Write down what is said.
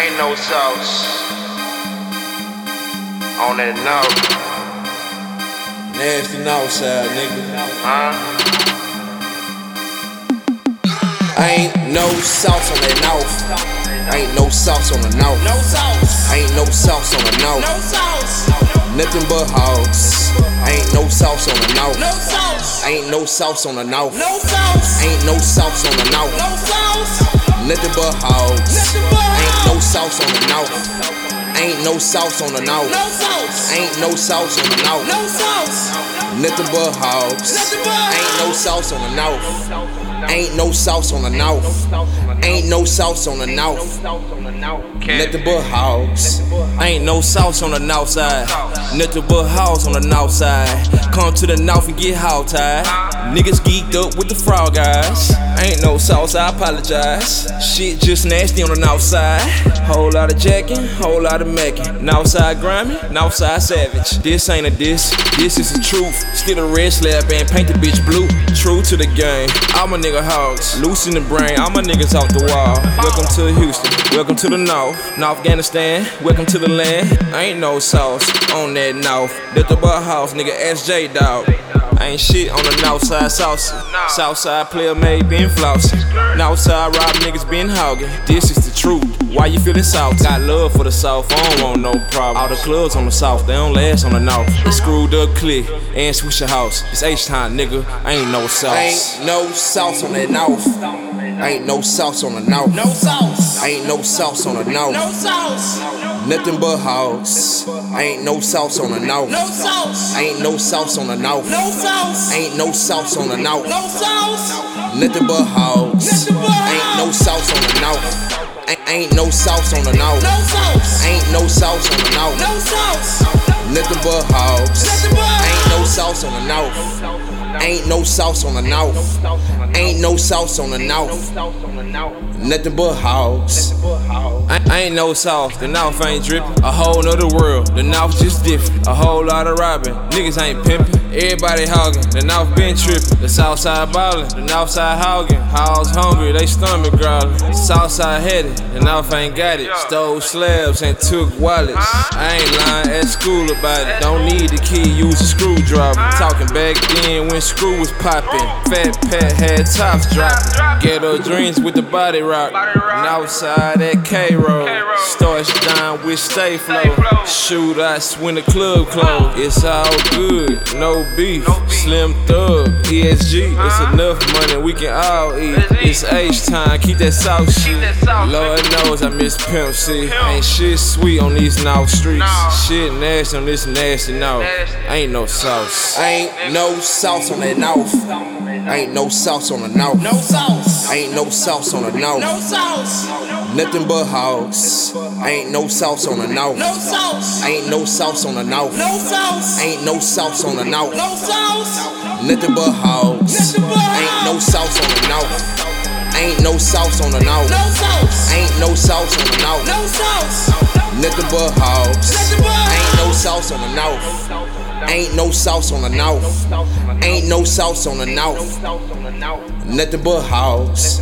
Ain't no sauce on that note, Nasty north side, nigga. huh? Ain't no sauce on that north. Ain't no sauce on the north. No sauce. Ain't no sauce on the north. No sauce. Nothing but hogs. Ain't no sauce on the north. No sauce. Ain't no sauce on the north. No sauce. Ain't no sauce on the north. No sauce. Nothing but but Ain't no sauce on the north. Ain't no sauce on the. No sauce. Ain't no sauce on the. No sauce. Nothing but but Ain't no sauce on the north. Ain't no sauce on the north. Ain't no sauce on the north. Nothing but hogs. Ain't no sauce on the north side. Nothing but hogs on the north side. Come to the north and get hog tied. Niggas geeked up with the frog eyes. Ain't no sauce, I apologize. Shit just nasty on the north side. Whole lot of jacking, whole lot of macking. North side grimy, north side savage. This ain't a diss, this is the truth. Still a red slab and paint the bitch blue. True to the game. All my nigga hogs. Loose in the brain, all my niggas off the wall. Welcome to Houston, welcome to the north. North Afghanistan, welcome to the land. Ain't no sauce on that north. Nothing but house, nigga, SJ dog. Ain't shit on the north side saucy. South side player made been flossing. North side rob niggas been hogging. This is the truth. Why you feeling south? Got love for the south, I don't want no problem. All the clubs on the south, they don't last on the north. It's screwed up click and switch your house. It's H time, nigga. Ain't no sauce. Ain't no sauce on that north. Ain't no sauce on the north. No sauce. Ain't no sauce on the north. No sauce. Nothing but hogs. Ain't no sauce on the north. No sauce. Ain't no sauce on the north. No sauce. Ain't no sauce on the north. No sauce. Nothing but but Ain't no sauce on the north. Ain't, ain't no sauce on the north. No sauce. Ain't no sauce on the north. No sauce. Nothing but but Ain't no sauce on the north. Ain't no sauce on the north. Ain't no sauce on the north. Nothing but hogs. Ain't no sauce, the North ain't drippin'. A whole nother world, the North just different. A whole lot of robbing, niggas ain't pimpin'. Everybody hogging, the North been trippin'. The South side ballin', the North side hogging. Hogs hungry, they stomach growlin'. South side headed, the North ain't got it. Stole slabs and took wallets. I ain't lying at school about it. Don't need the key, use a screwdriver. Talking back then when screw was poppin'. Fat Pat had tops droppin'. Ghetto dreams with the body rock. North side at K Road. Starts down with Stay Flow. Shoot Shootouts when the club close. It's all good, no beef. Slim Thug, ESG. It's enough money, we can all eat. It's H time, keep that south shit. Lord knows I miss Pimp C. Ain't shit sweet on these North streets. Shit nasty on this nasty North. Ain't no sauce. Ain't no sauce on that North. Ain't no sauce on the North. No sauce. Ain't no sauce on the north. No sauce. Nothing but hogs. Ain't no sauce on the north. No sauce. Ain't no sauce on the north. No sauce. Ain't no sauce on the north. No sauce. Nothing but but Ain't no sauce on the north. Ain't no sauce on the north. No sauce. Ain't no sauce on the north. No sauce. Nothing but but Ain't no sauce on the north. Ain't no sauce on the north. Ain't no sauce on the north. Nothing but hogs.